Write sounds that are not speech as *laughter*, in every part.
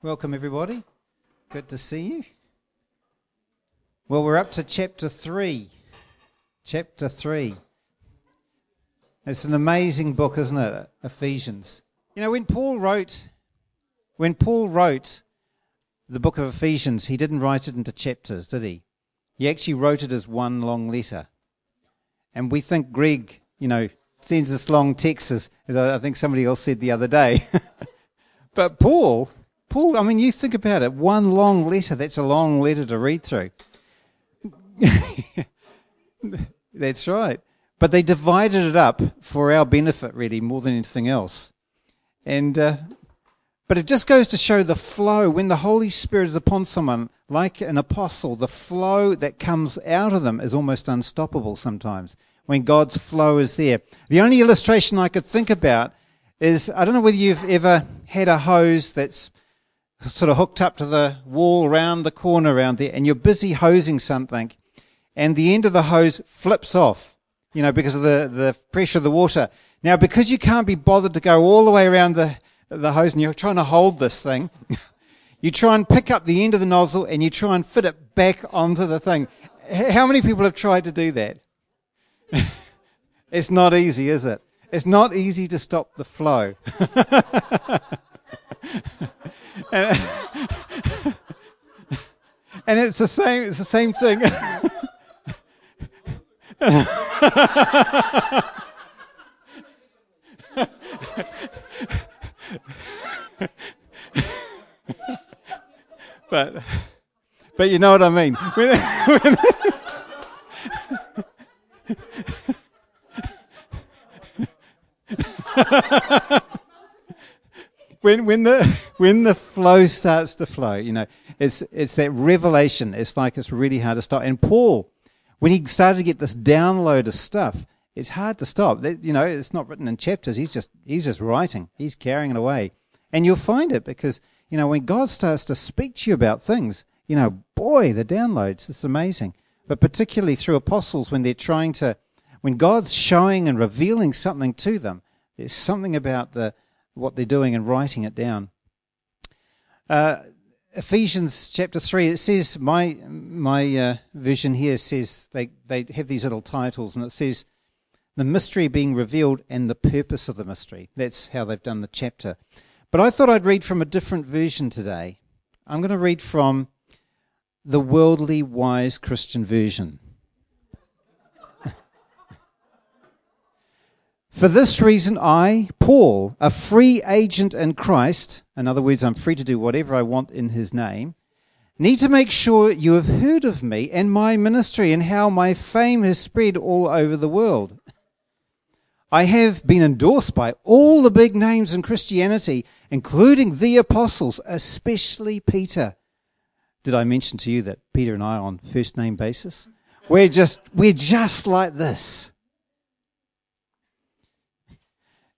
Welcome, everybody. Good to see you. Well, we're up to chapter 3. Chapter 3. It's an amazing book, isn't it? Ephesians. You know, when Paul wrote when Paul wrote the book of Ephesians, he didn't write it into chapters, did he? He actually wrote it as one long letter. And we think Greg, you know, sends this long text, as I think somebody else said the other day. *laughs* but Paul, Paul, I mean, you think about it, one long letter, that's a long letter to read through. *laughs* that's right. But they divided it up for our benefit, really, more than anything else. And uh, but it just goes to show the flow when the Holy Spirit is upon someone, like an apostle, the flow that comes out of them is almost unstoppable sometimes when God's flow is there. The only illustration I could think about is I don't know whether you've ever had a hose that's sort of hooked up to the wall around the corner around there and you're busy hosing something and the end of the hose flips off, you know, because of the, the pressure of the water. Now, because you can't be bothered to go all the way around the, the hose and you're trying to hold this thing, *laughs* you try and pick up the end of the nozzle and you try and fit it back onto the thing. How many people have tried to do that? *laughs* it's not easy, is it? It's not easy to stop the flow. *laughs* *laughs* and, and it's the same, it's the same thing. *laughs* but but you know what I mean. *laughs* When, when the *laughs* when the flow starts to flow, you know, it's it's that revelation. It's like it's really hard to stop. And Paul, when he started to get this download of stuff, it's hard to stop. That, you know, it's not written in chapters. He's just he's just writing. He's carrying it away, and you'll find it because you know when God starts to speak to you about things, you know, boy, the downloads. It's amazing. But particularly through apostles when they're trying to, when God's showing and revealing something to them, there's something about the what they're doing and writing it down. Uh, Ephesians chapter three. It says my my uh, vision here says they they have these little titles, and it says the mystery being revealed and the purpose of the mystery. That's how they've done the chapter. But I thought I'd read from a different version today. I'm going to read from the worldly wise Christian version. For this reason, I, Paul, a free agent in Christ, in other words, I'm free to do whatever I want in his name, need to make sure you have heard of me and my ministry and how my fame has spread all over the world. I have been endorsed by all the big names in Christianity, including the apostles, especially Peter. Did I mention to you that Peter and I are on first name basis? We're just, we're just like this.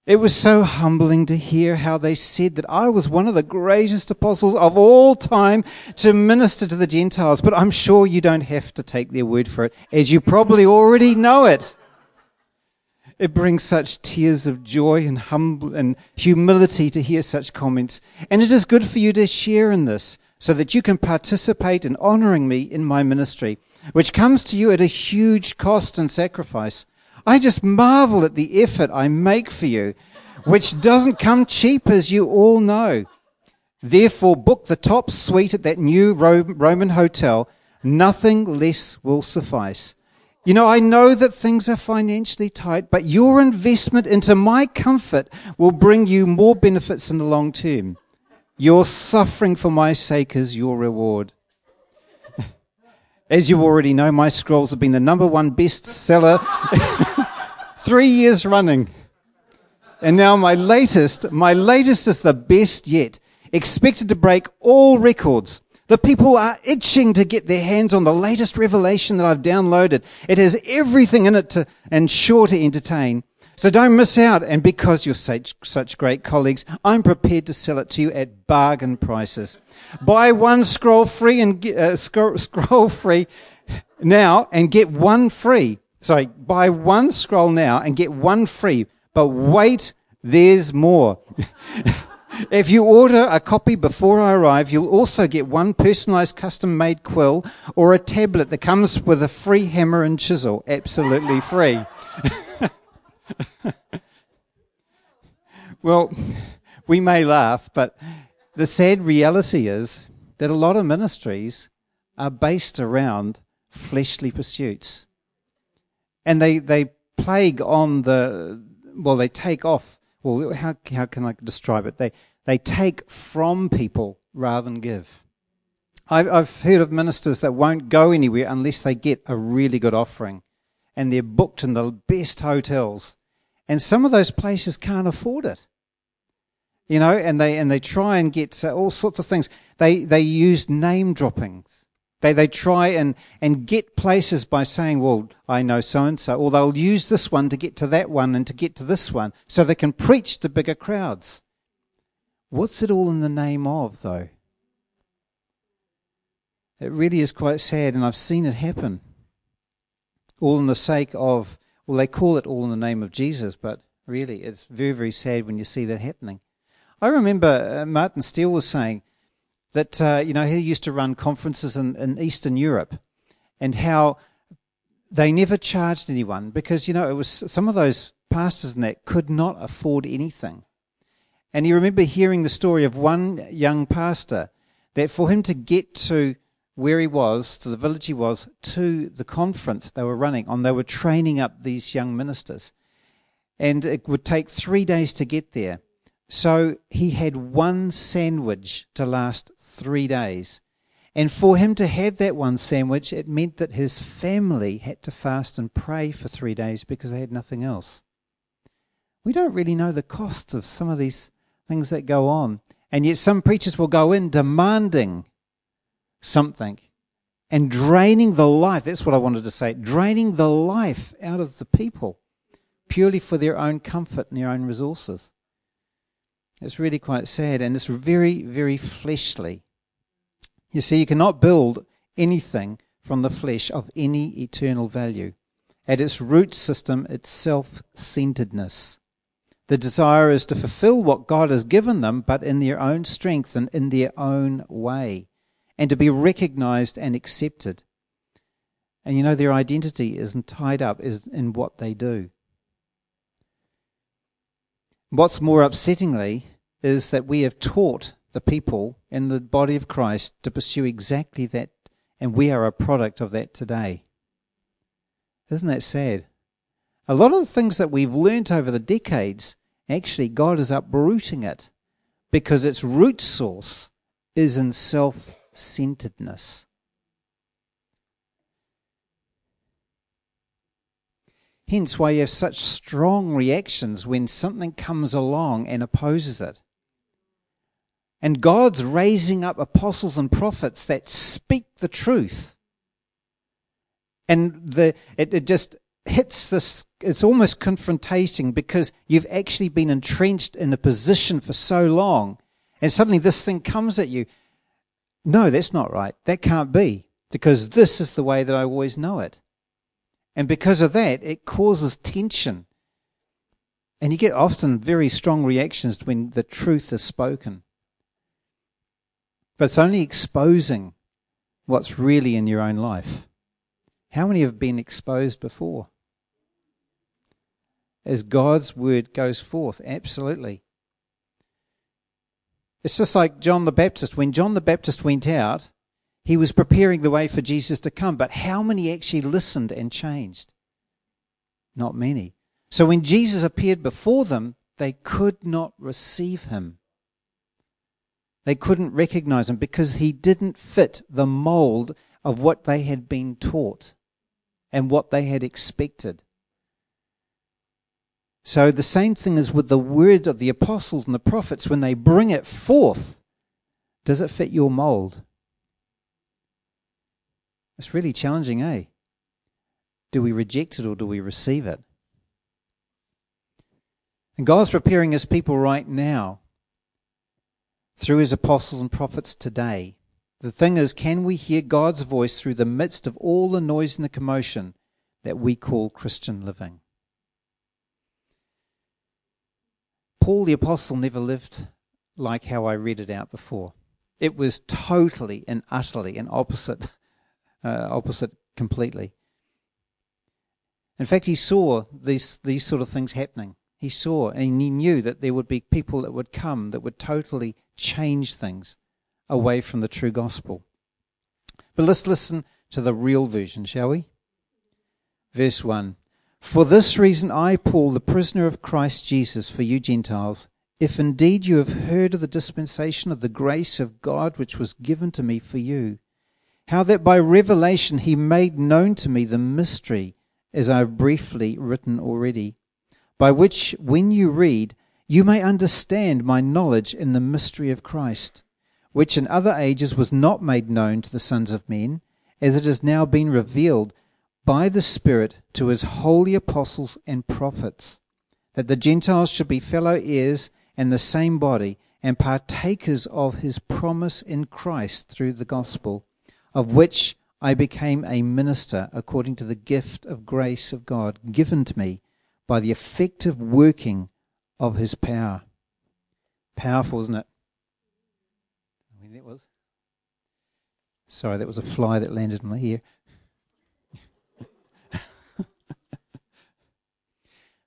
It was so humbling to hear how they said that I was one of the greatest apostles of all time to minister to the Gentiles, but I'm sure you don't have to take their word for it, as you probably already know it. It brings such tears of joy and humble and humility to hear such comments. And it is good for you to share in this so that you can participate in honoring me in my ministry, which comes to you at a huge cost and sacrifice. I just marvel at the effort I make for you, which doesn't come cheap as you all know. Therefore, book the top suite at that new Roman hotel. Nothing less will suffice. You know, I know that things are financially tight, but your investment into my comfort will bring you more benefits in the long term. Your suffering for my sake is your reward. As you already know, my scrolls have been the number one bestseller *laughs* three years running. And now my latest, my latest is the best yet, expected to break all records. The people are itching to get their hands on the latest revelation that I've downloaded. It has everything in it to, and sure to entertain. So don't miss out. And because you're such, such great colleagues, I'm prepared to sell it to you at bargain prices. Buy one scroll free and get, uh, *laughs* scroll, scroll free now and get one free. Sorry, buy one scroll now and get one free. But wait, there's more. *laughs* if you order a copy before I arrive, you'll also get one personalized custom made quill or a tablet that comes with a free hammer and chisel. Absolutely free. *laughs* *laughs* well, we may laugh, but the sad reality is that a lot of ministries are based around fleshly pursuits. And they, they plague on the, well, they take off, well, how, how can I describe it? They, they take from people rather than give. I've, I've heard of ministers that won't go anywhere unless they get a really good offering. And they're booked in the best hotels. And some of those places can't afford it you know, and they and they try and get uh, all sorts of things. They they use name droppings. They they try and and get places by saying, "Well, I know so and so," or they'll use this one to get to that one and to get to this one, so they can preach to bigger crowds. What's it all in the name of, though? It really is quite sad, and I've seen it happen. All in the sake of, well, they call it all in the name of Jesus, but really, it's very, very sad when you see that happening. I remember uh, Martin Steele was saying that, uh, you know, he used to run conferences in, in Eastern Europe and how they never charged anyone because, you know, it was some of those pastors and that could not afford anything. And you remember hearing the story of one young pastor that for him to get to where he was, to the village he was, to the conference they were running on, they were training up these young ministers. And it would take three days to get there. So he had one sandwich to last three days. And for him to have that one sandwich, it meant that his family had to fast and pray for three days because they had nothing else. We don't really know the cost of some of these things that go on. And yet some preachers will go in demanding something and draining the life. That's what I wanted to say. Draining the life out of the people purely for their own comfort and their own resources. It's really quite sad and it's very, very fleshly. You see, you cannot build anything from the flesh of any eternal value. At its root system, it's self centeredness. The desire is to fulfill what God has given them, but in their own strength and in their own way, and to be recognized and accepted. And you know, their identity isn't tied up in what they do. What's more upsettingly is that we have taught the people in the body of Christ to pursue exactly that, and we are a product of that today. Isn't that sad? A lot of the things that we've learnt over the decades, actually, God is uprooting it because its root source is in self centeredness. Hence, why you have such strong reactions when something comes along and opposes it. And God's raising up apostles and prophets that speak the truth. And the, it, it just hits this, it's almost confronting because you've actually been entrenched in a position for so long. And suddenly this thing comes at you. No, that's not right. That can't be because this is the way that I always know it. And because of that, it causes tension. And you get often very strong reactions when the truth is spoken. But it's only exposing what's really in your own life. How many have been exposed before? As God's word goes forth, absolutely. It's just like John the Baptist. When John the Baptist went out, he was preparing the way for Jesus to come. But how many actually listened and changed? Not many. So when Jesus appeared before them, they could not receive him. They couldn't recognize him because he didn't fit the mold of what they had been taught and what they had expected. So the same thing is with the word of the apostles and the prophets when they bring it forth. Does it fit your mold? It's really challenging, eh? Do we reject it or do we receive it? And God's preparing his people right now through his apostles and prophets today. The thing is, can we hear God's voice through the midst of all the noise and the commotion that we call Christian living? Paul the apostle never lived like how I read it out before. It was totally and utterly an opposite, *laughs* uh, opposite completely. In fact, he saw these these sort of things happening. He saw and he knew that there would be people that would come that would totally change things away from the true gospel. But let's listen to the real version, shall we? Verse 1 For this reason, I, Paul, the prisoner of Christ Jesus, for you Gentiles, if indeed you have heard of the dispensation of the grace of God which was given to me for you, how that by revelation he made known to me the mystery, as I have briefly written already, by which, when you read, you may understand my knowledge in the mystery of Christ, which in other ages was not made known to the sons of men, as it has now been revealed by the Spirit to his holy apostles and prophets, that the Gentiles should be fellow heirs and the same body, and partakers of his promise in Christ through the gospel, of which I became a minister according to the gift of grace of God given to me by the effective working of his power. Powerful, isn't it? I mean, that was. Sorry, that was a fly that landed in my ear.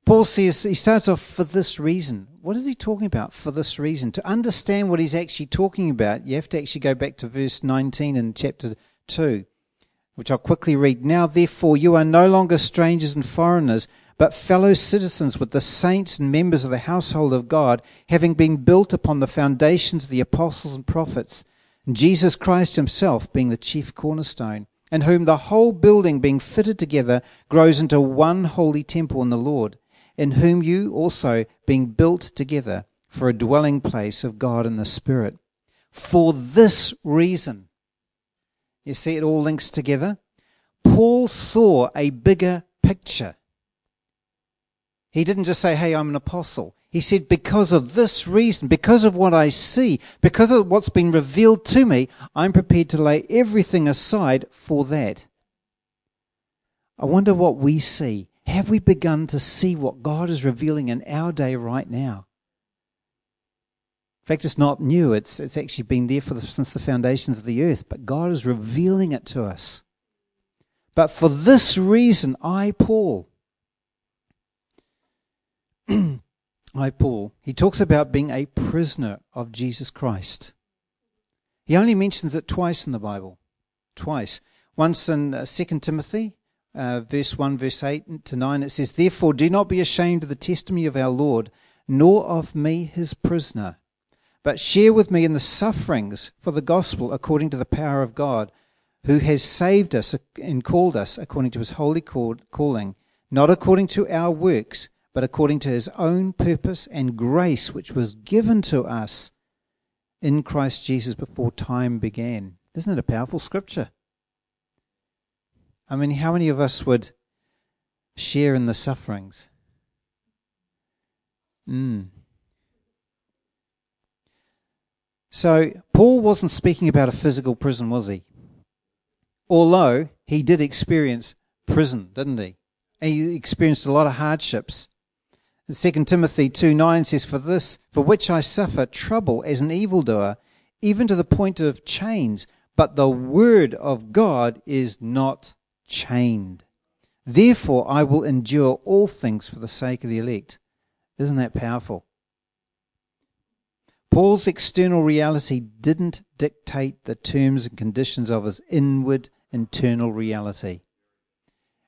Paul says he starts off for this reason. What is he talking about for this reason? To understand what he's actually talking about, you have to actually go back to verse 19 in chapter 2, which I'll quickly read. Now, therefore, you are no longer strangers and foreigners, but fellow citizens with the saints and members of the household of God, having been built upon the foundations of the apostles and prophets, and Jesus Christ himself being the chief cornerstone, in whom the whole building being fitted together grows into one holy temple in the Lord in whom you also being built together for a dwelling place of God in the Spirit. For this reason, you see, it all links together. Paul saw a bigger picture. He didn't just say, Hey, I'm an apostle. He said, Because of this reason, because of what I see, because of what's been revealed to me, I'm prepared to lay everything aside for that. I wonder what we see have we begun to see what God is revealing in our day right now? In fact, it's not new. It's, it's actually been there for the, since the foundations of the earth, but God is revealing it to us. But for this reason, I, Paul, *clears throat* I, Paul, he talks about being a prisoner of Jesus Christ. He only mentions it twice in the Bible. Twice. Once in uh, 2 Timothy uh, verse 1, verse 8 to 9, it says, Therefore do not be ashamed of the testimony of our Lord, nor of me his prisoner, but share with me in the sufferings for the gospel according to the power of God, who has saved us and called us according to his holy calling, not according to our works, but according to his own purpose and grace, which was given to us in Christ Jesus before time began. Isn't it a powerful scripture? I mean, how many of us would share in the sufferings? Mm. So, Paul wasn't speaking about a physical prison, was he? Although he did experience prison, didn't he? And he experienced a lot of hardships. 2 Timothy 2 9 says, For this, for which I suffer trouble as an evildoer, even to the point of chains, but the word of God is not chained. Therefore, I will endure all things for the sake of the elect. Isn't that powerful? Paul's external reality didn't dictate the terms and conditions of his inward, internal reality.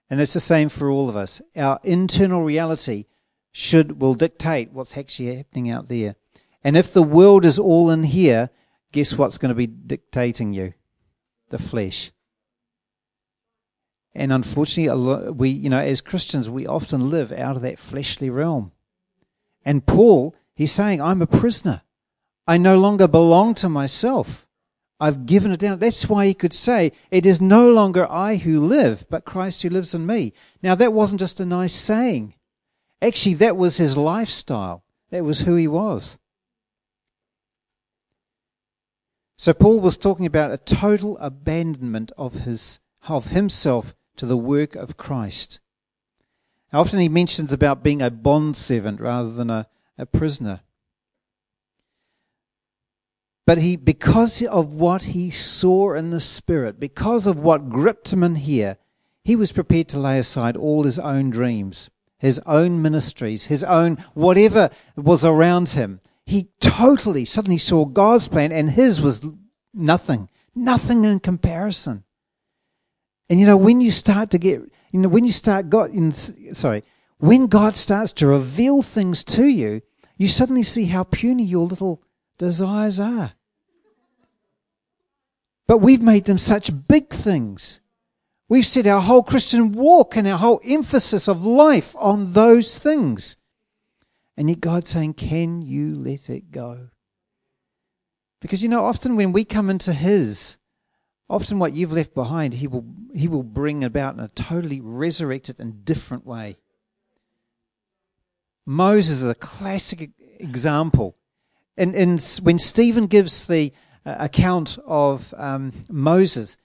And it's the same for all of us. Our internal reality should will dictate what's actually happening out there. And if the world is all in here, guess what's going to be dictating you? The flesh. And unfortunately, we, you know, as Christians, we often live out of that fleshly realm. And Paul, he's saying, I'm a prisoner. I no longer belong to myself. I've given it down. That's why he could say, It is no longer I who live, but Christ who lives in me. Now, that wasn't just a nice saying. Actually, that was his lifestyle. That was who he was. So, Paul was talking about a total abandonment of, his, of himself to the work of Christ. Often he mentions about being a bond servant rather than a, a prisoner. But he, because of what he saw in the Spirit, because of what gripped him in here, he was prepared to lay aside all his own dreams, his own ministries, his own whatever was around him. He totally suddenly saw God's plan and his was nothing, nothing in comparison. And you know, when you start to get, you know, when you start God, in, sorry, when God starts to reveal things to you, you suddenly see how puny your little desires are. But we've made them such big things. We've set our whole Christian walk and our whole emphasis of life on those things. And yet God's saying, Can you let it go? Because you know, often when we come into His, often what you've left behind, He will, he will bring about in a totally resurrected and different way. Moses is a classic example. And, and when Stephen gives the uh, account of um, Moses,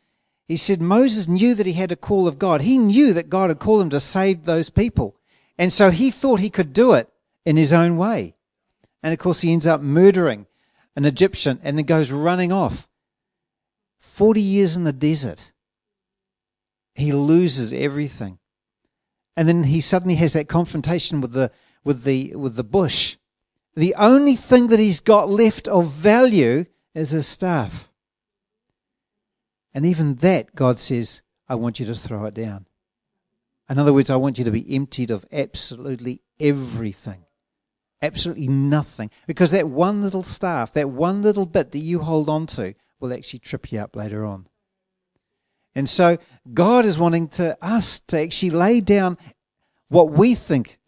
he said Moses knew that he had a call of God. He knew that God had called him to save those people. And so he thought he could do it in his own way. And of course, he ends up murdering an Egyptian and then goes running off. 40 years in the desert. He loses everything. And then he suddenly has that confrontation with the, with the, with the bush. The only thing that he's got left of value is his staff. And even that, God says, I want you to throw it down. In other words, I want you to be emptied of absolutely everything. Absolutely nothing. Because that one little staff, that one little bit that you hold on to, will actually trip you up later on. And so God is wanting to us to actually lay down what we think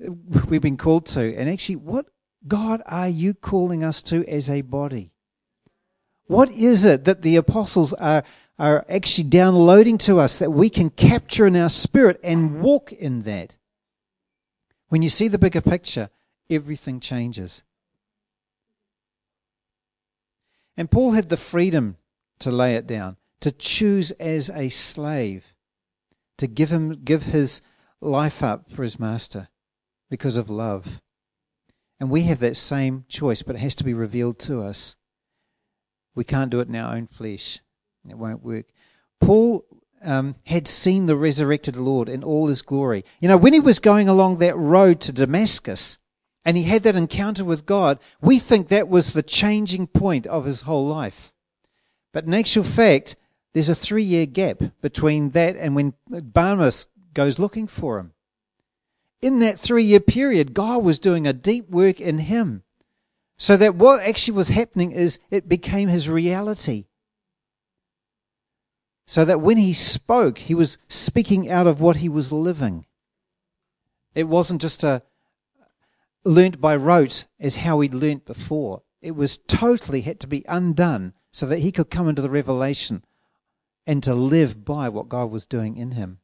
we've been called to, and actually, what God are you calling us to as a body? What is it that the apostles are, are actually downloading to us that we can capture in our spirit and walk in that? When you see the bigger picture, everything changes. And Paul had the freedom to lay it down, to choose as a slave, to give him give his life up for his master because of love. And we have that same choice, but it has to be revealed to us. We can't do it in our own flesh, it won't work. Paul um, had seen the resurrected Lord in all his glory. You know, when he was going along that road to Damascus and he had that encounter with God, we think that was the changing point of his whole life. But in actual fact, there's a three year gap between that and when Barnabas goes looking for him. In that three year period, God was doing a deep work in him. So that what actually was happening is it became his reality. So that when he spoke, he was speaking out of what he was living. It wasn't just a learnt by rote as how he'd learnt before. It was totally had to be undone so that he could come into the revelation and to live by what God was doing in him.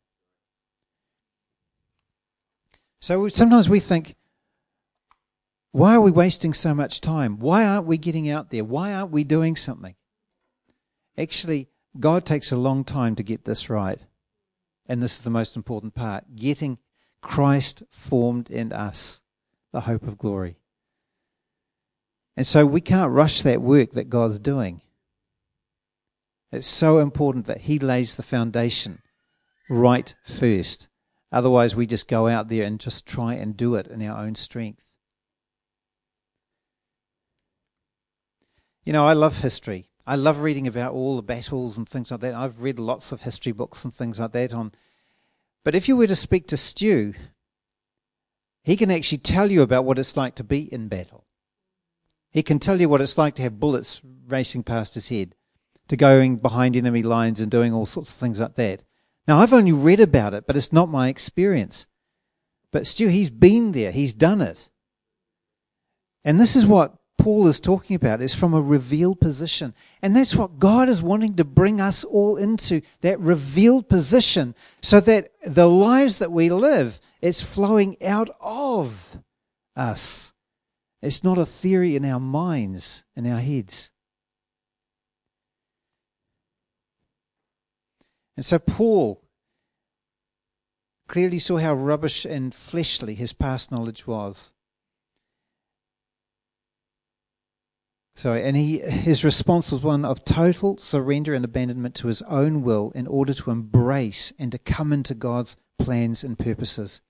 So sometimes we think, why are we wasting so much time? Why aren't we getting out there? Why aren't we doing something? Actually, God takes a long time to get this right. And this is the most important part getting Christ formed in us, the hope of glory. And so we can't rush that work that God's doing. It's so important that He lays the foundation right first. Otherwise, we just go out there and just try and do it in our own strength. You know, I love history. I love reading about all the battles and things like that. I've read lots of history books and things like that on. But if you were to speak to Stu, he can actually tell you about what it's like to be in battle. He can tell you what it's like to have bullets racing past his head, to going behind enemy lines and doing all sorts of things like that. Now, I've only read about it, but it's not my experience. But Stu, he's been there, he's done it. And this is what Paul is talking about, is from a revealed position. And that's what God is wanting to bring us all into, that revealed position, so that the lives that we live, it's flowing out of us. It's not a theory in our minds, in our heads. And so Paul clearly saw how rubbish and fleshly his past knowledge was. So, and he, his response was one of total surrender and abandonment to his own will in order to embrace and to come into God's plans and purposes.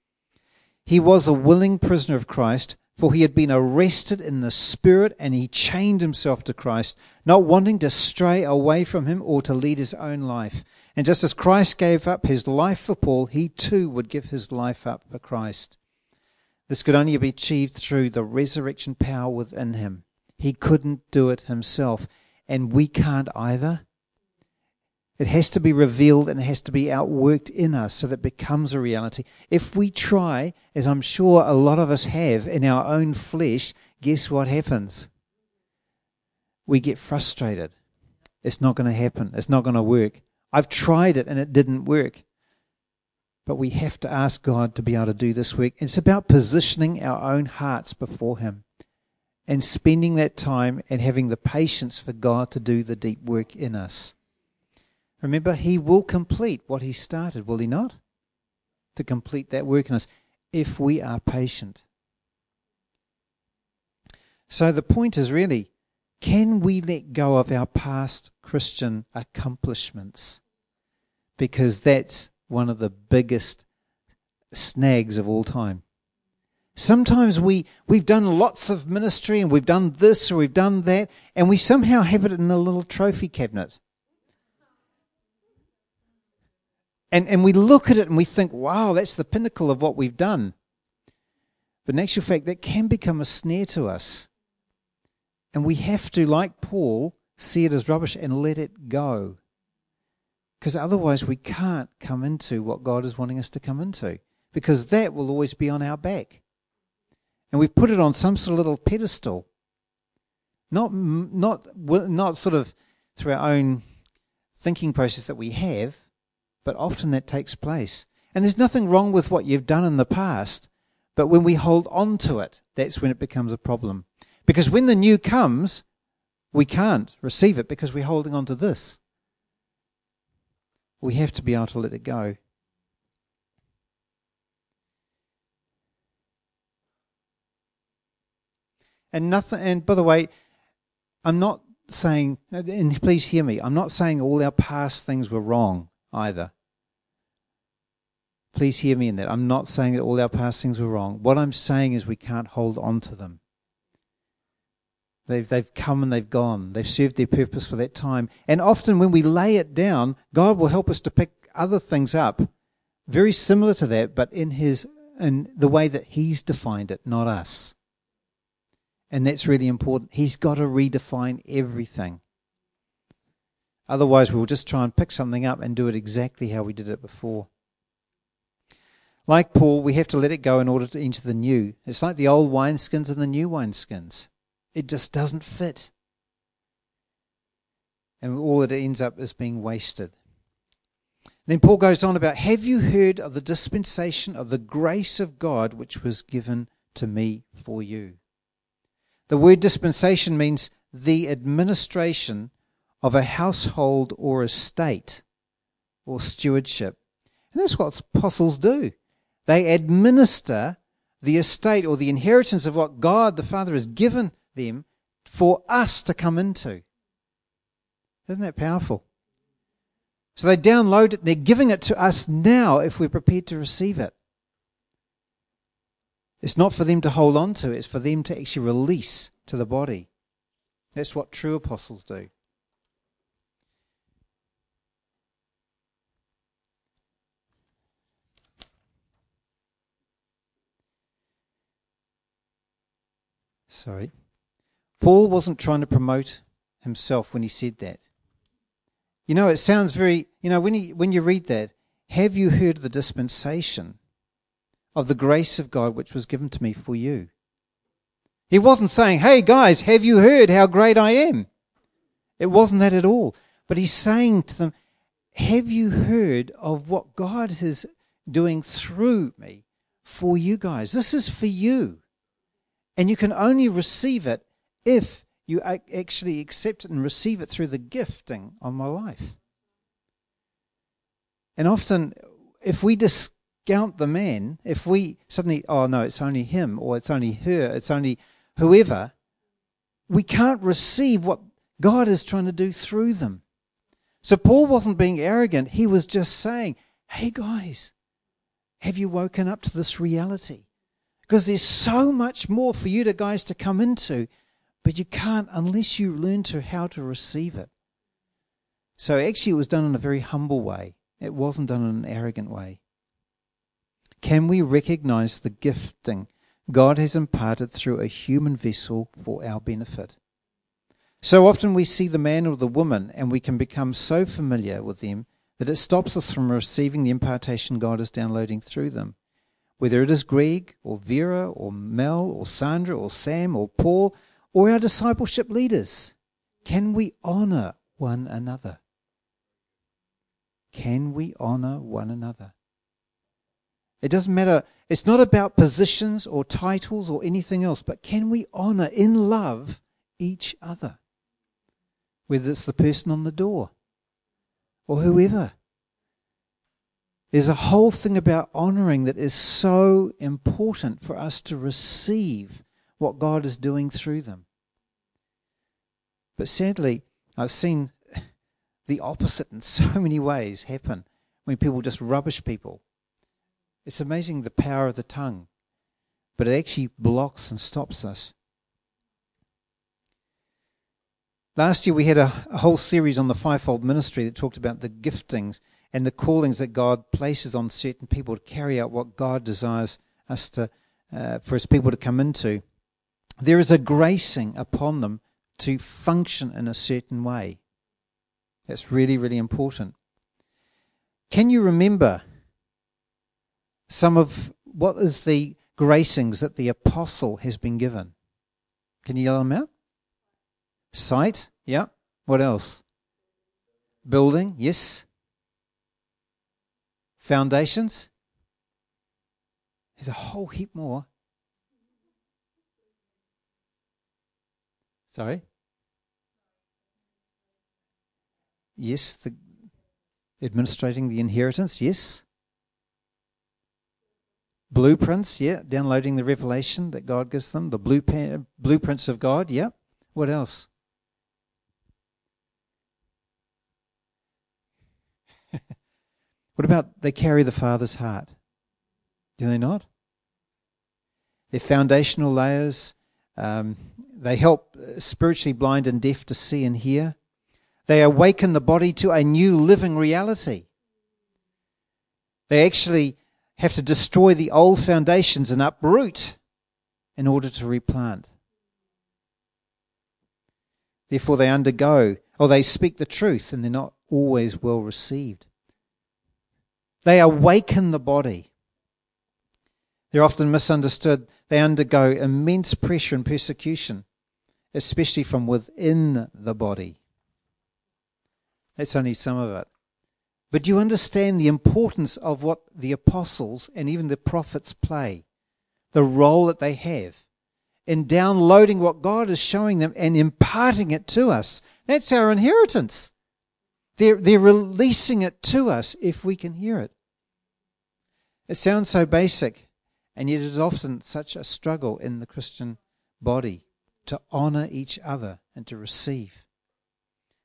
He was a willing prisoner of Christ, for he had been arrested in the Spirit and he chained himself to Christ, not wanting to stray away from him or to lead his own life. And just as Christ gave up his life for Paul, he too would give his life up for Christ. This could only be achieved through the resurrection power within him. He couldn't do it himself, and we can't either. It has to be revealed and it has to be outworked in us so that it becomes a reality. If we try, as I'm sure a lot of us have in our own flesh, guess what happens? We get frustrated. It's not going to happen. It's not going to work. I've tried it and it didn't work. But we have to ask God to be able to do this work. It's about positioning our own hearts before Him and spending that time and having the patience for God to do the deep work in us. Remember, He will complete what He started, will He not? To complete that work in us if we are patient. So the point is really can we let go of our past Christian accomplishments? Because that's one of the biggest snags of all time. Sometimes we, we've done lots of ministry and we've done this or we've done that, and we somehow have it in a little trophy cabinet. And, and we look at it and we think, wow, that's the pinnacle of what we've done. But in actual fact, that can become a snare to us. And we have to, like Paul, see it as rubbish and let it go. Because otherwise, we can't come into what God is wanting us to come into. Because that will always be on our back and we've put it on some sort of little pedestal. Not, not, not sort of through our own thinking process that we have, but often that takes place. And there's nothing wrong with what you've done in the past, but when we hold on to it, that's when it becomes a problem. Because when the new comes, we can't receive it because we're holding on to this. We have to be able to let it go. And nothing. And by the way, I'm not saying, and please hear me. I'm not saying all our past things were wrong either. Please hear me in that. I'm not saying that all our past things were wrong. What I'm saying is we can't hold on to them. They've, they've come and they've gone. They've served their purpose for that time. And often when we lay it down, God will help us to pick other things up very similar to that, but in His in the way that He's defined it, not us. And that's really important. He's got to redefine everything. Otherwise, we'll just try and pick something up and do it exactly how we did it before. Like Paul, we have to let it go in order to enter the new. It's like the old wineskins and the new wineskins. It just doesn't fit. And all it ends up is being wasted. Then Paul goes on about Have you heard of the dispensation of the grace of God which was given to me for you? The word dispensation means the administration of a household or estate or stewardship. And that's what apostles do. They administer the estate or the inheritance of what God the Father has given them for us to come into. Isn't that powerful? So they download it, they're giving it to us now if we're prepared to receive it. It's not for them to hold on to, it's for them to actually release to the body. That's what true apostles do. Sorry. Paul wasn't trying to promote himself when he said that. You know, it sounds very, you know, when, he, when you read that, have you heard the dispensation? of the grace of God which was given to me for you. He wasn't saying, Hey guys, have you heard how great I am? It wasn't that at all. But he's saying to them, Have you heard of what God is doing through me for you guys? This is for you. And you can only receive it if you actually accept it and receive it through the gifting of my life. And often, if we discount the man, if we suddenly, oh no, it's only him or it's only her, it's only whoever, we can't receive what God is trying to do through them. So Paul wasn't being arrogant. He was just saying, hey guys, have you woken up to this reality? Because there's so much more for you to guys to come into, but you can't unless you learn to how to receive it. So actually it was done in a very humble way. It wasn't done in an arrogant way. Can we recognize the gifting God has imparted through a human vessel for our benefit? So often we see the man or the woman and we can become so familiar with them that it stops us from receiving the impartation God is downloading through them. Whether it is Greg or Vera or Mel or Sandra or Sam or Paul or our discipleship leaders, can we honor one another? Can we honor one another? It doesn't matter. It's not about positions or titles or anything else, but can we honor in love each other? Whether it's the person on the door or whoever. There's a whole thing about honoring that is so important for us to receive what God is doing through them. But sadly, I've seen the opposite in *laughs* so many ways happen when people just rubbish people. It's amazing the power of the tongue, but it actually blocks and stops us. Last year, we had a, a, whole series on the fivefold ministry that talked about the giftings and the callings that God places on certain people to carry out what God desires us to, uh, for His people to come into. There is a gracing upon them to function in a certain way. That's really, really important. Can you remember some of what is the gracings that the apostle has been given? Can you yell them out? Sight, yeah. What else? Building, yes. Foundations. There's a whole heap more. Sorry? Yes, the administrating the inheritance, yes. Blueprints, yeah, downloading the revelation that God gives them, the blueprints of God, yeah. What else? What about they carry the Father's heart? Do they not? They're foundational layers. Um, they help spiritually blind and deaf to see and hear. They awaken the body to a new living reality. They actually have to destroy the old foundations and uproot in order to replant. Therefore, they undergo, or they speak the truth, and they're not always well received. They awaken the body. They're often misunderstood. They undergo immense pressure and persecution, especially from within the body. That's only some of it. But you understand the importance of what the apostles and even the prophets play? The role that they have in downloading what God is showing them and imparting it to us. That's our inheritance. They're, they're releasing it to us if we can hear it. It sounds so basic, and yet it is often such a struggle in the Christian body to honor each other and to receive.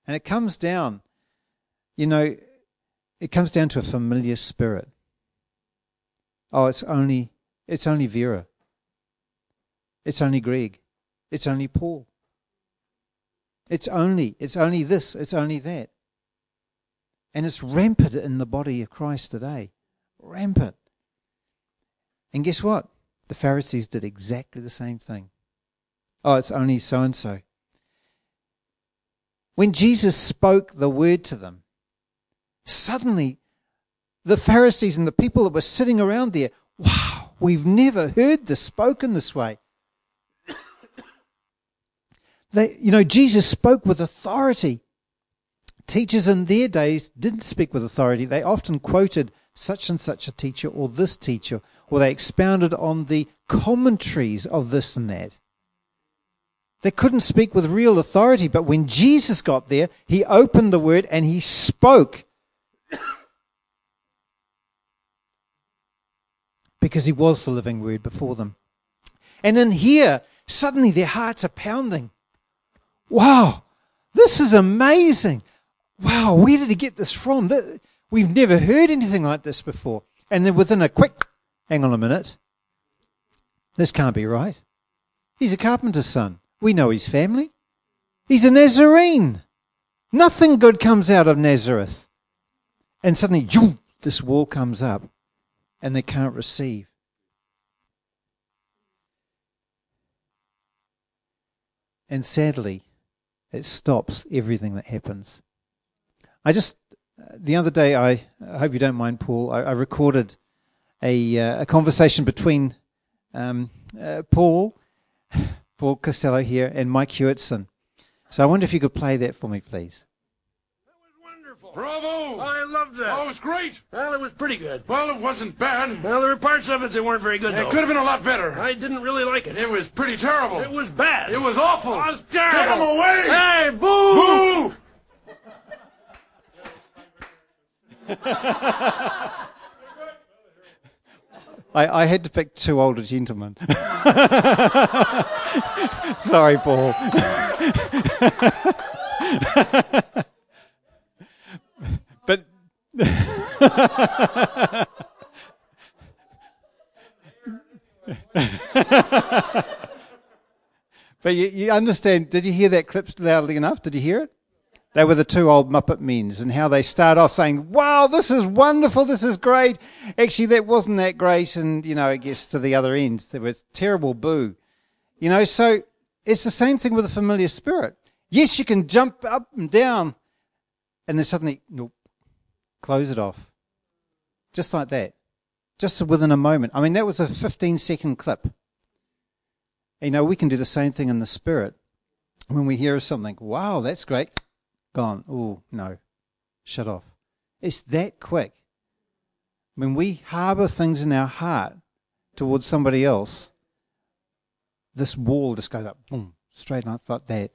And it comes down, you know, it comes down to a familiar spirit. Oh, it's only it's only Vera. It's only Greg. It's only Paul. It's only, it's only this, it's only that. And it's rampant in the body of Christ today. Rampant. And guess what? The Pharisees did exactly the same thing. Oh, it's only so and so. When Jesus spoke the word to them, suddenly the Pharisees and the people that were sitting around there, wow, we've never heard this spoken this way. *coughs* They, you know, Jesus spoke with authority. Teachers in their days didn't speak with authority. They often quoted such and such a teacher or this teacher, or they expounded on the commentaries of this and that. They couldn't speak with real authority, but when Jesus got there, he opened the word and he spoke. *coughs* because he was the living word before them. And in here, suddenly their hearts are pounding. wow, this is amazing. Wow, where did he get this from? We've never heard anything like this before. And then within a quick, hang on a minute, this can't be right. He's a carpenter's son. We know his family. He's a Nazarene. Nothing good comes out of Nazareth. And suddenly, this wall comes up and they can't receive. And sadly, it stops everything that happens. I just, uh, the other day, I, I hope you don't mind, Paul, I, I recorded a, uh, a conversation between um, uh, Paul, Paul Costello here, and Mike Hewitson. So I wonder if you could play that for me, please. That was wonderful. Bravo! I loved that. Oh, it was great. Well, it was pretty good. Well, it wasn't bad. Well, there were parts of it that weren't very good, It though. could have been a lot better. I didn't really like it. It was pretty terrible. It was bad. It was awful. It was terrible. Get him away! Hey, boo! Boo! *laughs* I, I had to pick two older gentlemen. *laughs* Sorry, Paul. *laughs* but *laughs* but you, you understand? Did you hear that clip loudly enough? Did you hear it? They were the two old Muppet Mens, and how they start off saying, "Wow, this is wonderful, this is great." Actually, that wasn't that great, and you know, it gets to the other end. There was terrible boo. You know, so it's the same thing with a familiar spirit. Yes, you can jump up and down, and then suddenly, nope, close it off, just like that, just within a moment. I mean, that was a 15-second clip. You know, we can do the same thing in the spirit when we hear something. Wow, that's great gone, oh, no, shut off. It's that quick. When we harbor things in our heart towards somebody else, this wall just goes up, boom, straight up like that.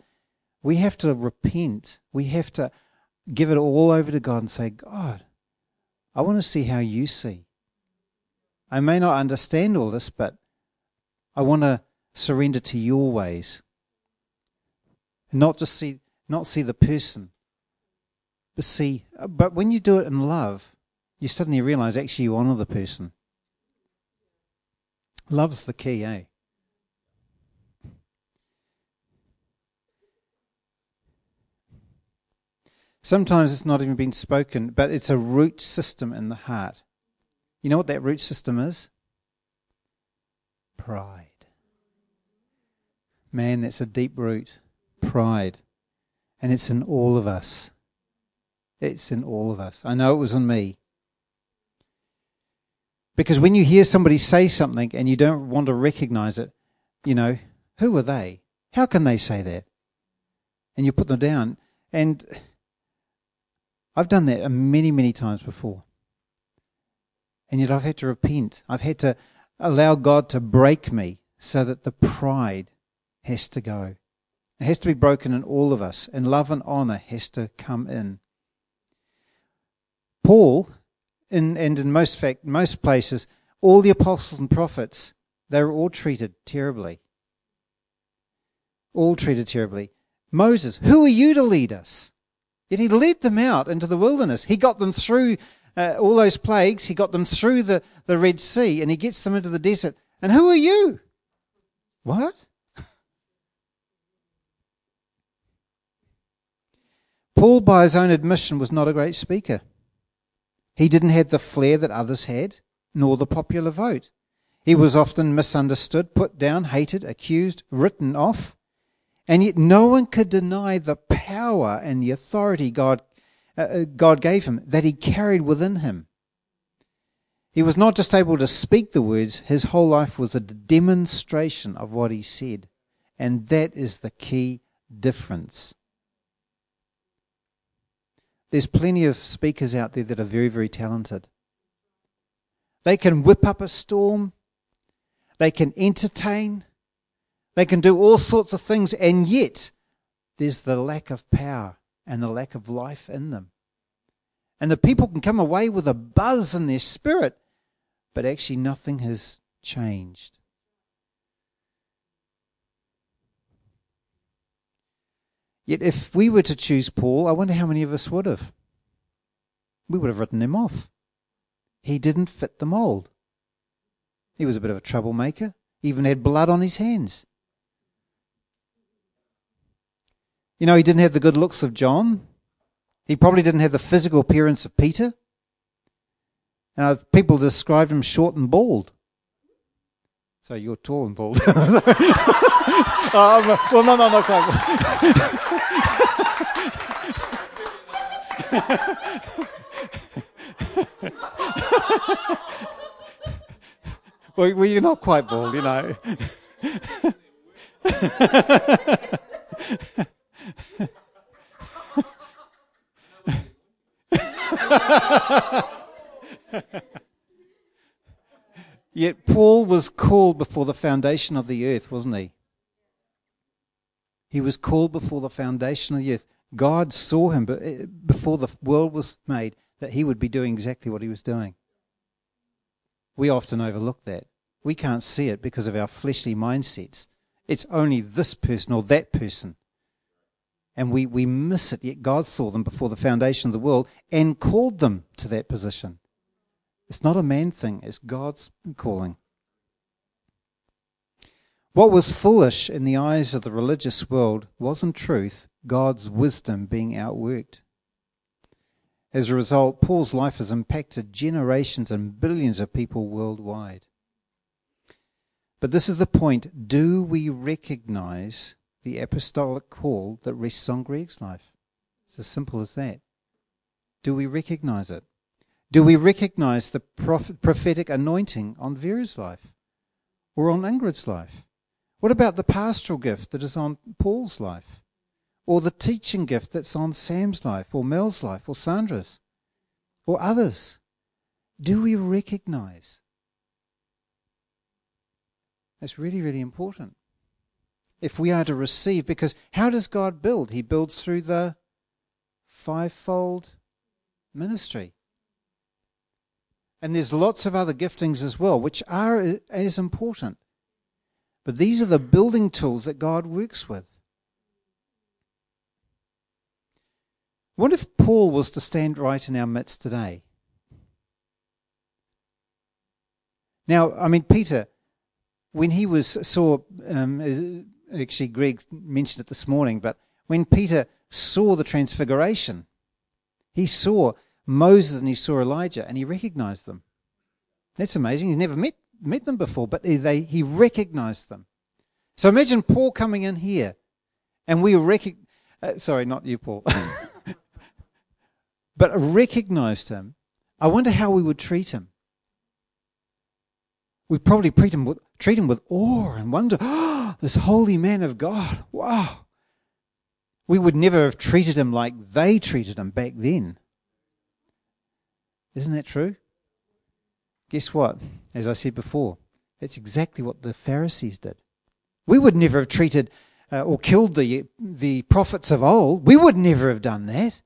We have to repent. We have to give it all over to God and say, God, I want to see how you see. I may not understand all this, but I want to surrender to your ways. And not just see not see the person, but see. But when you do it in love, you suddenly realize actually you honor the person. Love's the key, eh? Sometimes it's not even been spoken, but it's a root system in the heart. You know what that root system is? Pride. Man, that's a deep root. Pride. And it's in all of us. It's in all of us. I know it was in me. Because when you hear somebody say something and you don't want to recognize it, you know, who are they? How can they say that? And you put them down. And I've done that many, many times before. And yet I've had to repent. I've had to allow God to break me so that the pride has to go. It has to be broken in all of us, and love and honor has to come in. Paul, in, and in most fact, most places, all the apostles and prophets, they were all treated terribly. All treated terribly. Moses, who are you to lead us? Yet he led them out into the wilderness. He got them through uh, all those plagues. He got them through the, the Red Sea, and he gets them into the desert. And who are you? What? Paul, by his own admission, was not a great speaker. He didn't have the flair that others had, nor the popular vote. He was often misunderstood, put down, hated, accused, written off, and yet no one could deny the power and the authority God, uh, uh God gave him, that he carried within him. He was not just able to speak the words, his whole life was a demonstration of what he said. And that is the key difference. There's plenty of speakers out there that are very, very talented. They can whip up a storm. They can entertain. They can do all sorts of things, and yet there's the lack of power and the lack of life in them. And the people can come away with a buzz in their spirit, but actually nothing has changed. Yet if we were to choose Paul, I wonder how many of us would have. We would have written him off. He didn't fit the mold. He was a bit of a troublemaker, even had blood on his hands. You know, he didn't have the good looks of John. He probably didn't have the physical appearance of Peter. Now, people described him short and bald. So you're tall and bald. *laughs* *laughs* um, well, no, no, not quite. well, well, you're not quite bald, you know. Yet Paul was called before the foundation of the earth, wasn't he? He was called before the foundation of the earth. God saw him eh, before the world was made that he would be doing exactly what he was doing. We often overlook that. We can't see it because of our fleshly mindsets. It's only this person or that person. And we, we miss it, yet God saw them before the foundation of the world and called them to that position. It's not a man thing, it's God's calling. What was foolish in the eyes of the religious world was, in truth, God's wisdom being outworked. As a result, Paul's life has impacted generations and billions of people worldwide. But this is the point do we recognize the apostolic call that rests on Greg's life? It's as simple as that. Do we recognize it? Do we recognize the prophetic anointing on Vera's life or on Ingrid's life? What about the pastoral gift that is on Paul's life? Or the teaching gift that's on Sam's life, or Mel's life, or Sandra's, or others? Do we recognize? That's really, really important. If we are to receive, because how does God build? He builds through the fivefold ministry. And there's lots of other giftings as well, which are as important. But these are the building tools that God works with. What if Paul was to stand right in our midst today? Now, I mean, Peter, when he was saw, um, actually, Greg mentioned it this morning, but when Peter saw the transfiguration, he saw Moses and he saw Elijah and he recognized them. That's amazing. He's never met, met them before, but they, he recognized them. So imagine Paul coming in here and we recognize, uh, sorry, not you, Paul, *laughs* but recognized him. I wonder how we would treat him. We'd probably treat him with, treat him with awe and wonder, oh, *gasps* this holy man of God, wow. We would never have treated him like they treated him back then. Isn't that true? Guess what? As I said before, that's exactly what the Pharisees did. We would never have treated uh, or killed the, the prophets of old. We would never have done that.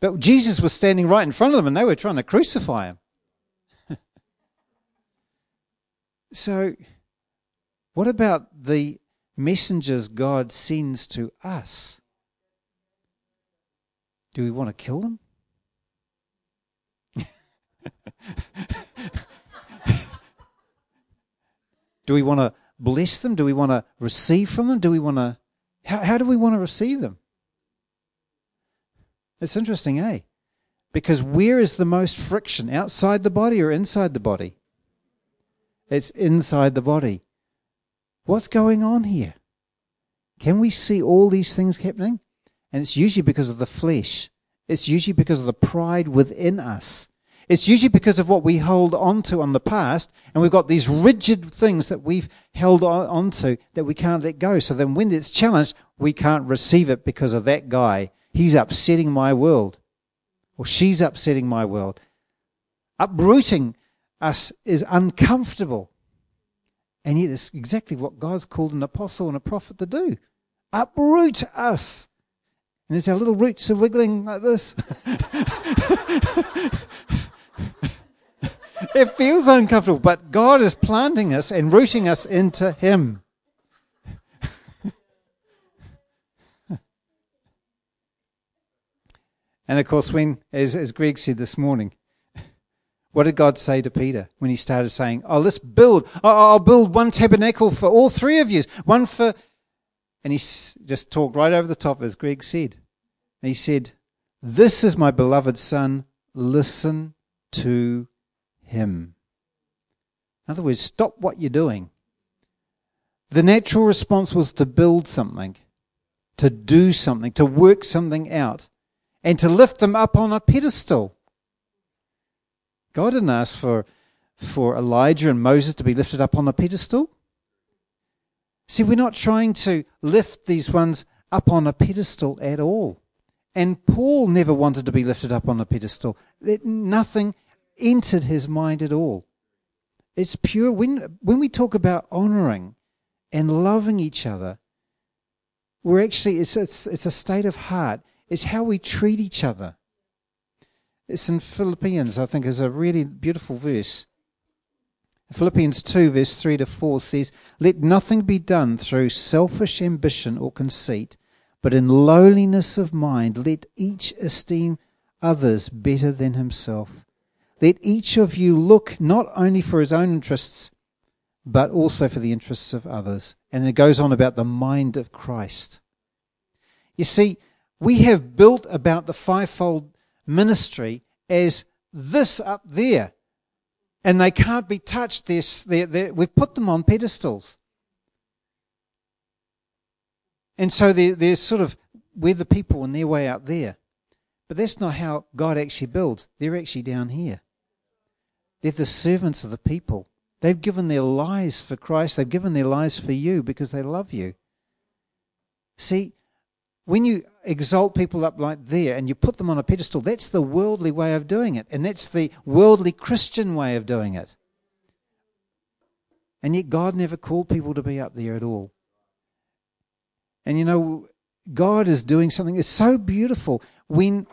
But Jesus was standing right in front of them and they were trying to crucify him. *laughs* so, what about the messengers God sends to us? Do we want to kill them? *laughs* do we want to bless them? Do we want to receive from them? Do we want to. How, how do we want to receive them? It's interesting, eh? Because where is the most friction? Outside the body or inside the body? It's inside the body. What's going on here? Can we see all these things happening? And it's usually because of the flesh. It's usually because of the pride within us. It's usually because of what we hold on to on the past, and we've got these rigid things that we've held on to that we can't let go. So then when it's challenged, we can't receive it because of that guy. He's upsetting my world. Or she's upsetting my world. Uprooting us is uncomfortable. And yet it's exactly what God's called an apostle and a prophet to do. Uproot us. And as our little roots are wiggling like this. *laughs* it feels uncomfortable, but God is planting us and rooting us into Him. *laughs* And of course, when, as, as Greg said this morning, what did God say to Peter when he started saying, Oh, let's build, I'll build one tabernacle for all three of you, one for. And he just talked right over the top, as Greg said. And he said, This is my beloved son, listen to him. In other words, stop what you're doing. The natural response was to build something, to do something, to work something out, and to lift them up on a pedestal. God didn't ask for, for Elijah and Moses to be lifted up on a pedestal. See, we're not trying to lift these ones up on a pedestal at all. And Paul never wanted to be lifted up on a pedestal. Nothing entered his mind at all. It's pure. When, when we talk about honoring and loving each other, we're actually, it's, it's, it's a state of heart. It's how we treat each other. It's in Philippians, I think, is a really beautiful verse. Philippians 2, verse 3 to 4 says, Let nothing be done through selfish ambition or conceit, but in lowliness of mind, let each esteem others better than himself. Let each of you look not only for his own interests, but also for the interests of others. And it goes on about the mind of Christ. You see, we have built about the fivefold ministry as this up there. And they can't be touched. They're, they're, they're, we've put them on pedestals. And so they're, they're sort of, we're the people and they're way out there. But that's not how God actually builds. They're actually down here. They're the servants of the people. They've given their lives for Christ. They've given their lives for you because they love you. See, when you exalt people up like there and you put them on a pedestal, that's the worldly way of doing it. And that's the worldly Christian way of doing it. And yet God never called people to be up there at all. And you know, God is doing something that's so beautiful when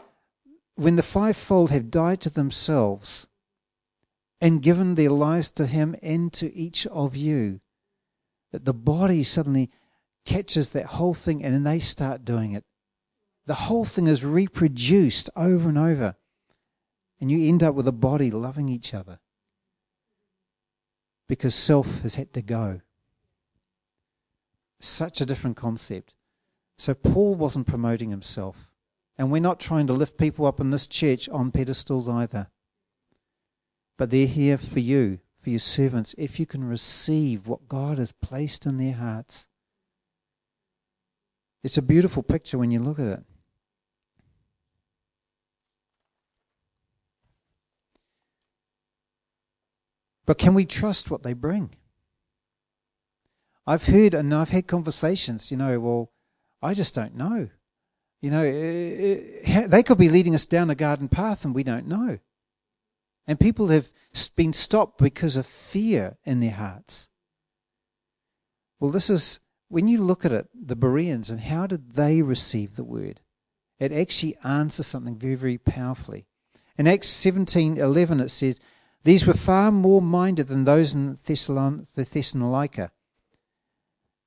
when the fivefold have died to themselves and given their lives to him and to each of you that the body suddenly catches that whole thing and then they start doing it. The whole thing is reproduced over and over. And you end up with a body loving each other because self has had to go. Such a different concept. So Paul wasn't promoting himself. And we're not trying to lift people up in this church on pedestals either. But they're here for you, for your servants, if you can receive what God has placed in their hearts. It's a beautiful picture when you look at it. But can we trust what they bring? I've heard and I've had conversations, you know, well, I just don't know. You know, eh, eh, they could be leading us down a garden path and we don't know. And people have been stopped because of fear in their hearts. Well, this is when you look at it, the Bereans and how did they receive the word? It actually answers something very, very powerfully. In Acts 17 11, it says, These were far more minded than those in Thessalon- the Thessalonica,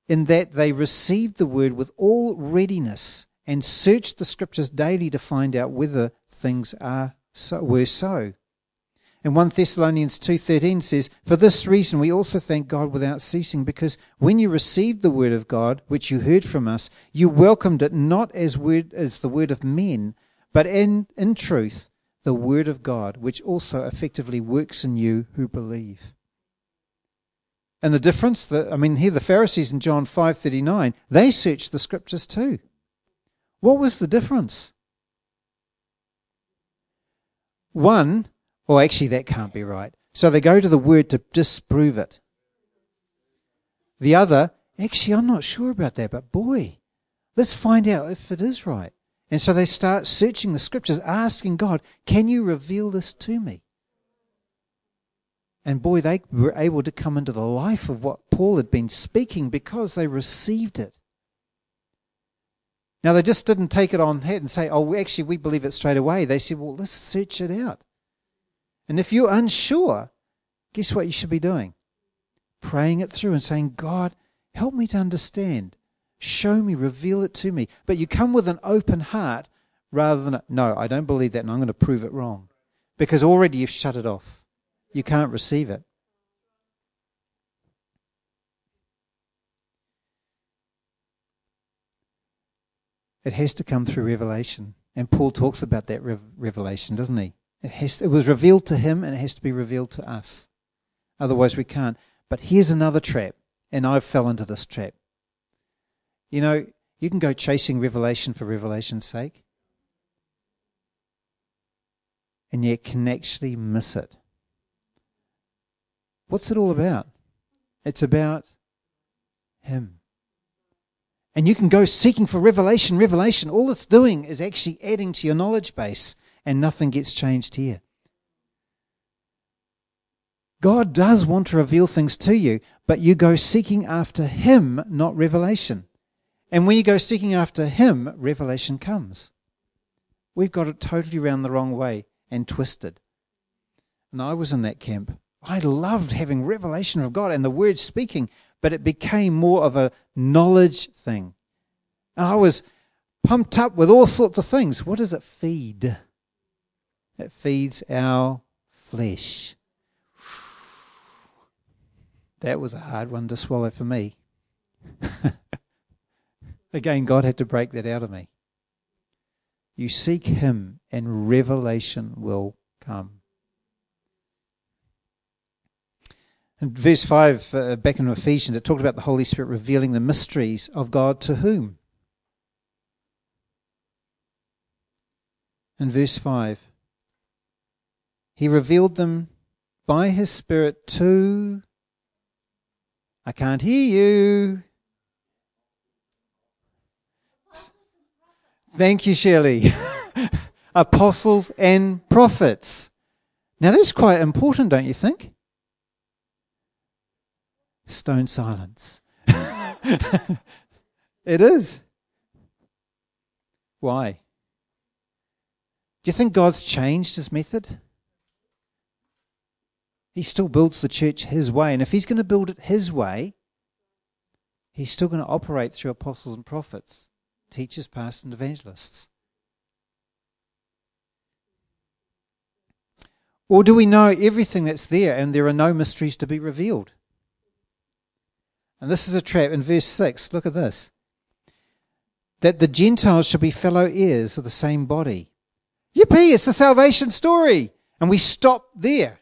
in that they received the word with all readiness and searched the scriptures daily to find out whether things are so, were so. And 1 Thessalonians 2:13 says, "For this reason we also thank God without ceasing, because when you received the word of God, which you heard from us, you welcomed it not as word as the word of men, but in in truth the word of God, which also effectively works in you who believe." And the difference, the, I mean, here the Pharisees in John 5:39, they searched the scriptures too. What was the difference? One or actually, that can't be right. So they go to the word to disprove it. The other, actually, I'm not sure about that, but boy, let's find out if it is right. And so they start searching the scriptures, asking God, can you reveal this to me? And boy, they were able to come into the life of what Paul had been speaking because they received it. Now, they just didn't take it on head and say, oh, actually, we believe it straight away. They said, well, let's search it out. And if you're unsure, guess what you should be doing? Praying it through and saying, God, help me to understand. Show me, reveal it to me. But you come with an open heart, rather than, no, I don't believe that and I'm going to prove it wrong. Because already you've shut it off. You can't receive it. It has to come through revelation. And Paul talks about that revelation, doesn't he? It, has it was revealed to him and it has to be revealed to us. Otherwise, we can't. But here's another trap, and I fell into this trap. You know, you can go chasing revelation for revelation's sake, and yet can actually miss it. What's it all about? It's about Him. And you can go seeking for revelation, revelation. All it's doing is actually adding to your knowledge base, and nothing gets changed here. God does want to reveal things to you, but you go seeking after Him, not revelation. And when you go seeking after Him, revelation comes. We've got it totally around the wrong way and twisted. And I was in that camp. I loved having revelation of God and the word speaking, but it became more of a knowledge thing. And I was pumped up with all sorts of things. What does it feed? It feeds our flesh. That was a hard one to swallow for me. *laughs* Again, God had to break that out of me. You seek Him, and revelation will come. In verse 5, uh, back in Ephesians, it talked about the Holy Spirit revealing the mysteries of God to whom? In verse 5, He revealed them by His Spirit to. I can't hear you. Thank you, Shirley. *laughs* Apostles and prophets. Now, that's quite important, don't you think? stone silence. *laughs* it is. Why? Do you think God's changed his method? He still builds the church his way. And if he's going to build it his way, he's still going to operate through apostles and prophets, teachers, pastors, and evangelists. Or do we know everything that's there and there are no mysteries to be revealed? And this is a trap. In verse 6, look at this. That the Gentiles shall be fellow heirs of the same body. Yippee, it's the salvation story. And we stop there.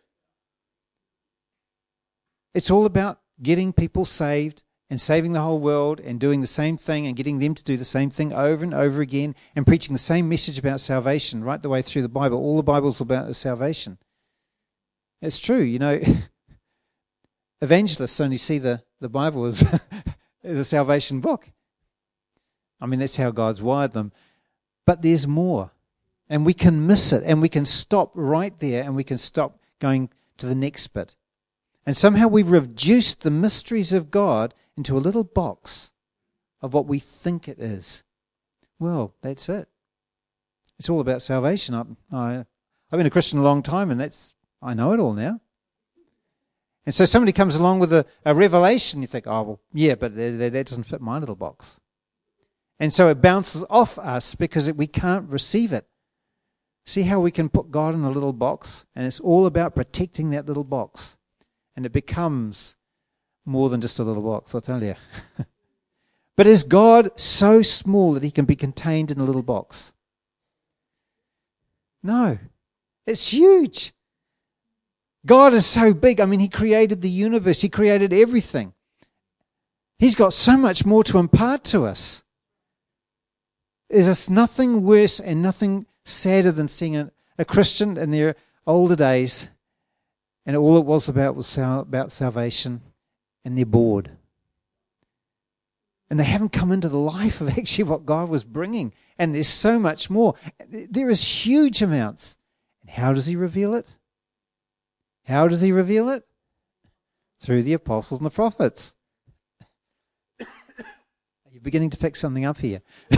It's all about getting people saved and saving the whole world and doing the same thing and getting them to do the same thing over and over again and preaching the same message about salvation right the way through the Bible. All the Bible's about salvation. It's true, you know. *laughs* evangelists only see the, the Bible as, *laughs* as a salvation book. I mean, that's how God's wired them. But there's more. And we can miss it and we can stop right there and we can stop going to the next bit. And somehow we've reduced the mysteries of God into a little box of what we think it is. Well, that's it. It's all about salvation. I, I, I've been a Christian a long time and that's, I know it all now. And so somebody comes along with a, a revelation, you think, oh, well, yeah, but that, that doesn't fit my little box. And so it bounces off us because it, we can't receive it. See how we can put God in a little box, and it's all about protecting that little box. And it becomes more than just a little box, I'll tell you. *laughs* but is God so small that he can be contained in a little box? No. It's huge. God is so big. I mean, He created the universe, He created everything. He's got so much more to impart to us. There's nothing worse and nothing sadder than seeing a, a Christian in their older days and all it was about was about salvation and they're bored. And they haven't come into the life of *laughs* actually what God was bringing. And there's so much more. There is huge amounts. And how does He reveal it? How does he reveal it? Through the apostles and the prophets. *coughs* Are you beginning to pick something up here? *laughs*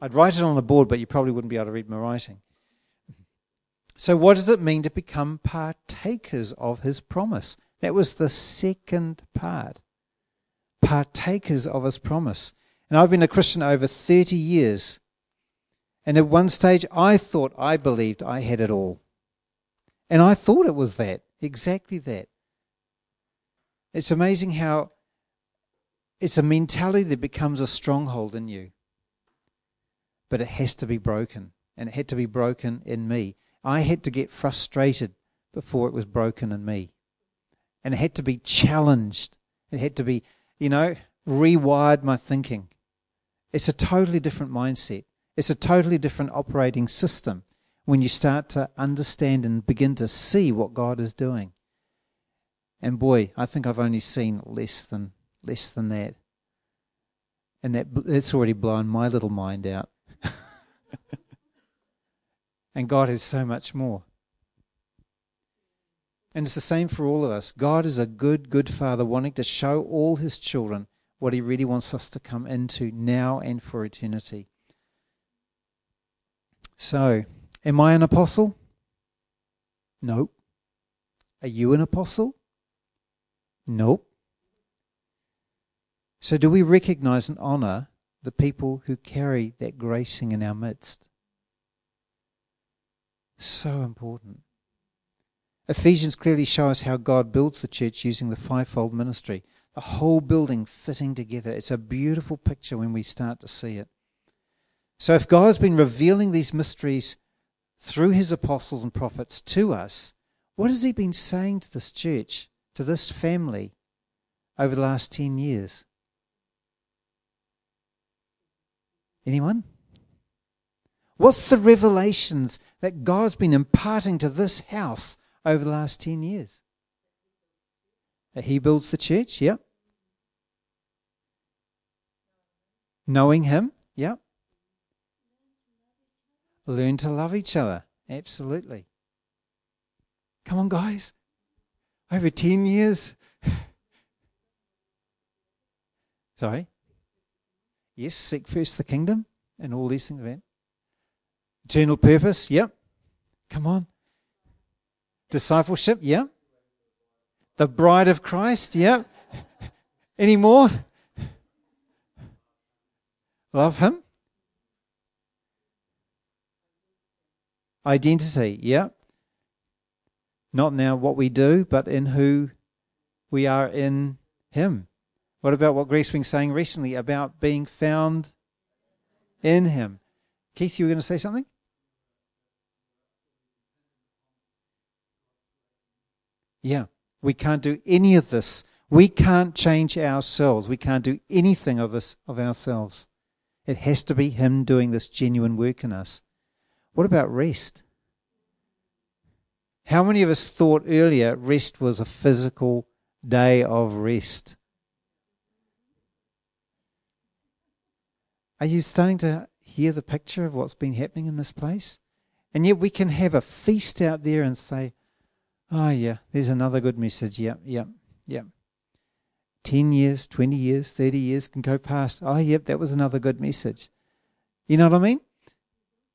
I'd write it on the board, but you probably wouldn't be able to read my writing. So, what does it mean to become partakers of his promise? That was the second part. Partakers of his promise. And I've been a Christian over 30 years. And at one stage, I thought I believed I had it all. And I thought it was that, exactly that. It's amazing how it's a mentality that becomes a stronghold in you. But it has to be broken. And it had to be broken in me. I had to get frustrated before it was broken in me. And it had to be challenged. It had to be, you know, rewired my thinking. It's a totally different mindset. It's a totally different operating system when you start to understand and begin to see what God is doing. And boy, I think I've only seen less than less than that. And that that's already blown my little mind out. *laughs* and God has so much more. And it's the same for all of us. God is a good, good father wanting to show all his children what he really wants us to come into now and for eternity. So, am I an apostle? No. Are you an apostle? Nope. So, do we recognize and honor the people who carry that gracing in our midst? So important. Ephesians clearly show us how God builds the church using the fivefold ministry the whole building fitting together. It's a beautiful picture when we start to see it. So, if God's been revealing these mysteries through his apostles and prophets to us, what has he been saying to this church, to this family, over the last 10 years? Anyone? What's the revelations that God's been imparting to this house over the last 10 years? That He builds the church, yep. Knowing Him, yep. Learn to love each other, absolutely. Come on, guys. Over 10 years. *laughs* Sorry? Yes, seek first the kingdom and all these things. Eternal purpose, yep. Come on. Discipleship, yep. The bride of Christ, yep. Any more? Love Him? Identity, yep. Not now what we do, but in who we are in Him. What about what Grace been saying recently about being found in Him? Keith, you were going to say something? Yeah. We can't do any of this. We can't change ourselves. We can't do anything of this of ourselves. It has to be Him doing this genuine work in us. What about rest? How many of us thought earlier rest was a physical day of rest? Are you starting to hear the picture of what's been happening in this place? And yet we can have a feast out there and say, Oh, yeah, there's another good message. Yep, yep, yep. 10 years, 20 years, 30 years can go past. Oh, yep, that was another good message. You know what I mean?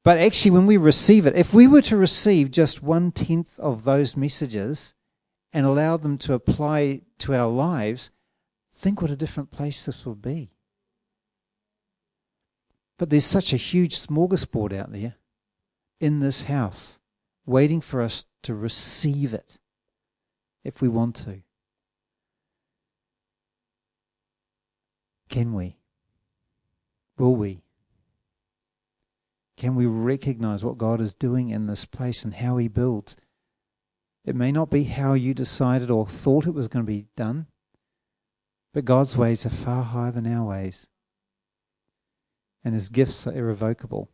But actually, when we receive it, if we were to receive just one tenth of those messages and allow them to apply to our lives, think what a different place this would be. But there's such a huge smorgasbord out there in this house waiting for us to receive it if we want to. Can we? Will we? Can we recognize what God is doing in this place and how He builds? It may not be how you decided or thought it was going to be done, but God's ways are far higher than our ways, and His gifts are irrevocable.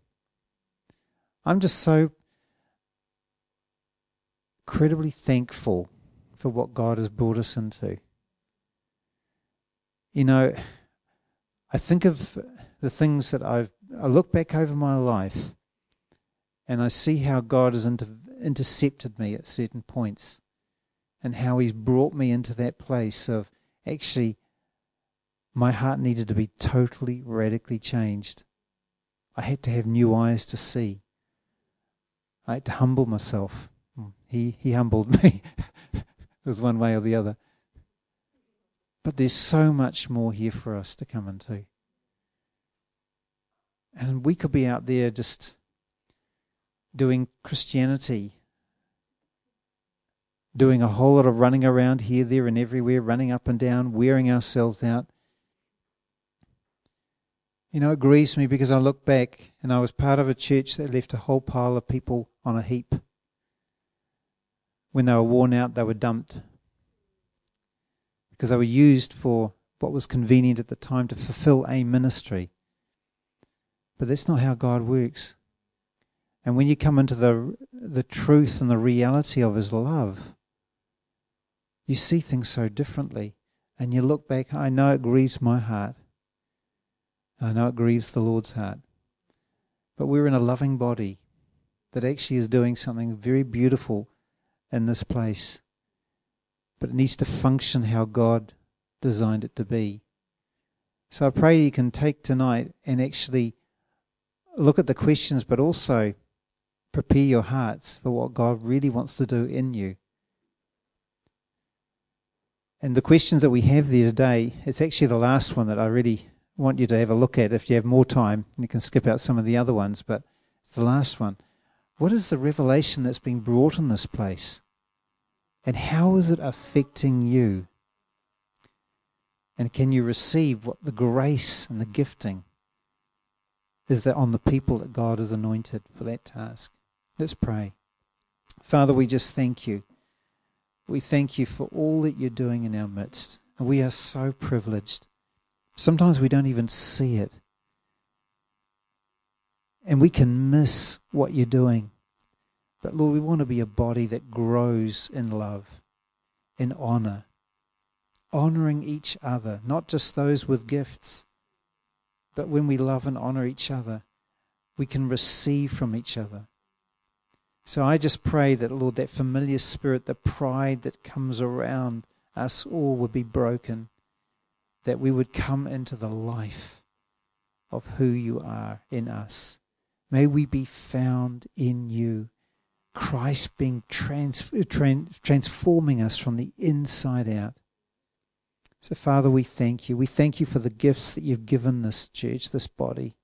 I'm just so incredibly thankful for what God has brought us into. You know, I think of the things that I've, I look back over my life and I see how God has inter, intercepted me at certain points and how He's brought me into that place of actually my heart needed to be totally, radically changed. I had to have new eyes to see. I had to humble myself. He, he humbled me. *laughs* it was one way or the other. But there's so much more here for us to come into. And we could be out there just doing Christianity, doing a whole lot of running around here, there, and everywhere, running up and down, wearing ourselves out. You know, it grieves me because I look back and I was part of a church that left a whole pile of people on a heap. When they were worn out, they were dumped because they were used for what was convenient at the time to fulfill a ministry. But that's not how God works. And when you come into the, the truth and the reality of His love, you see things so differently. And you look back, I know it grieves my heart. I know it grieves the Lord's heart. But we're in a loving body that actually is doing something very beautiful in this place. But it needs to function how God designed it to be. So I pray you can take tonight and actually look at the questions, but also prepare your hearts for what God really wants to do in you. And the questions that we have there today, it's actually the last one that I really want you to have a look at. If you have more time, you can skip out some of the other ones, but it's the last one. What is the revelation that's being brought in this place? And how is it affecting you? And can you receive what the grace and the gifting is that on the people that God has anointed for that task? Let's pray. Father, we just thank you. We thank you for all that you're doing in our midst. And we are so privileged Sometimes we don't even see it. And we can miss what you're doing. But Lord, we want to be a body that grows in love, in honor, honoring each other, not just those with gifts, but when we love and honor each other, we can receive from each other. So I just pray that, Lord, that familiar spirit, the pride that comes around us all would be broken that we would come into the life of who you are in us. May we be found in you. Christ being trans, trans, transforming us from the inside out. So, Father, we thank you. We thank you for the gifts that you've given this church, this body.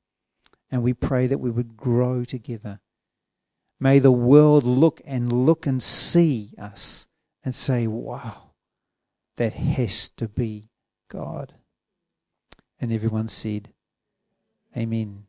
And we pray that we would grow together. May the world look and look and see us and say, wow, that has to be God. And everyone said, Amen.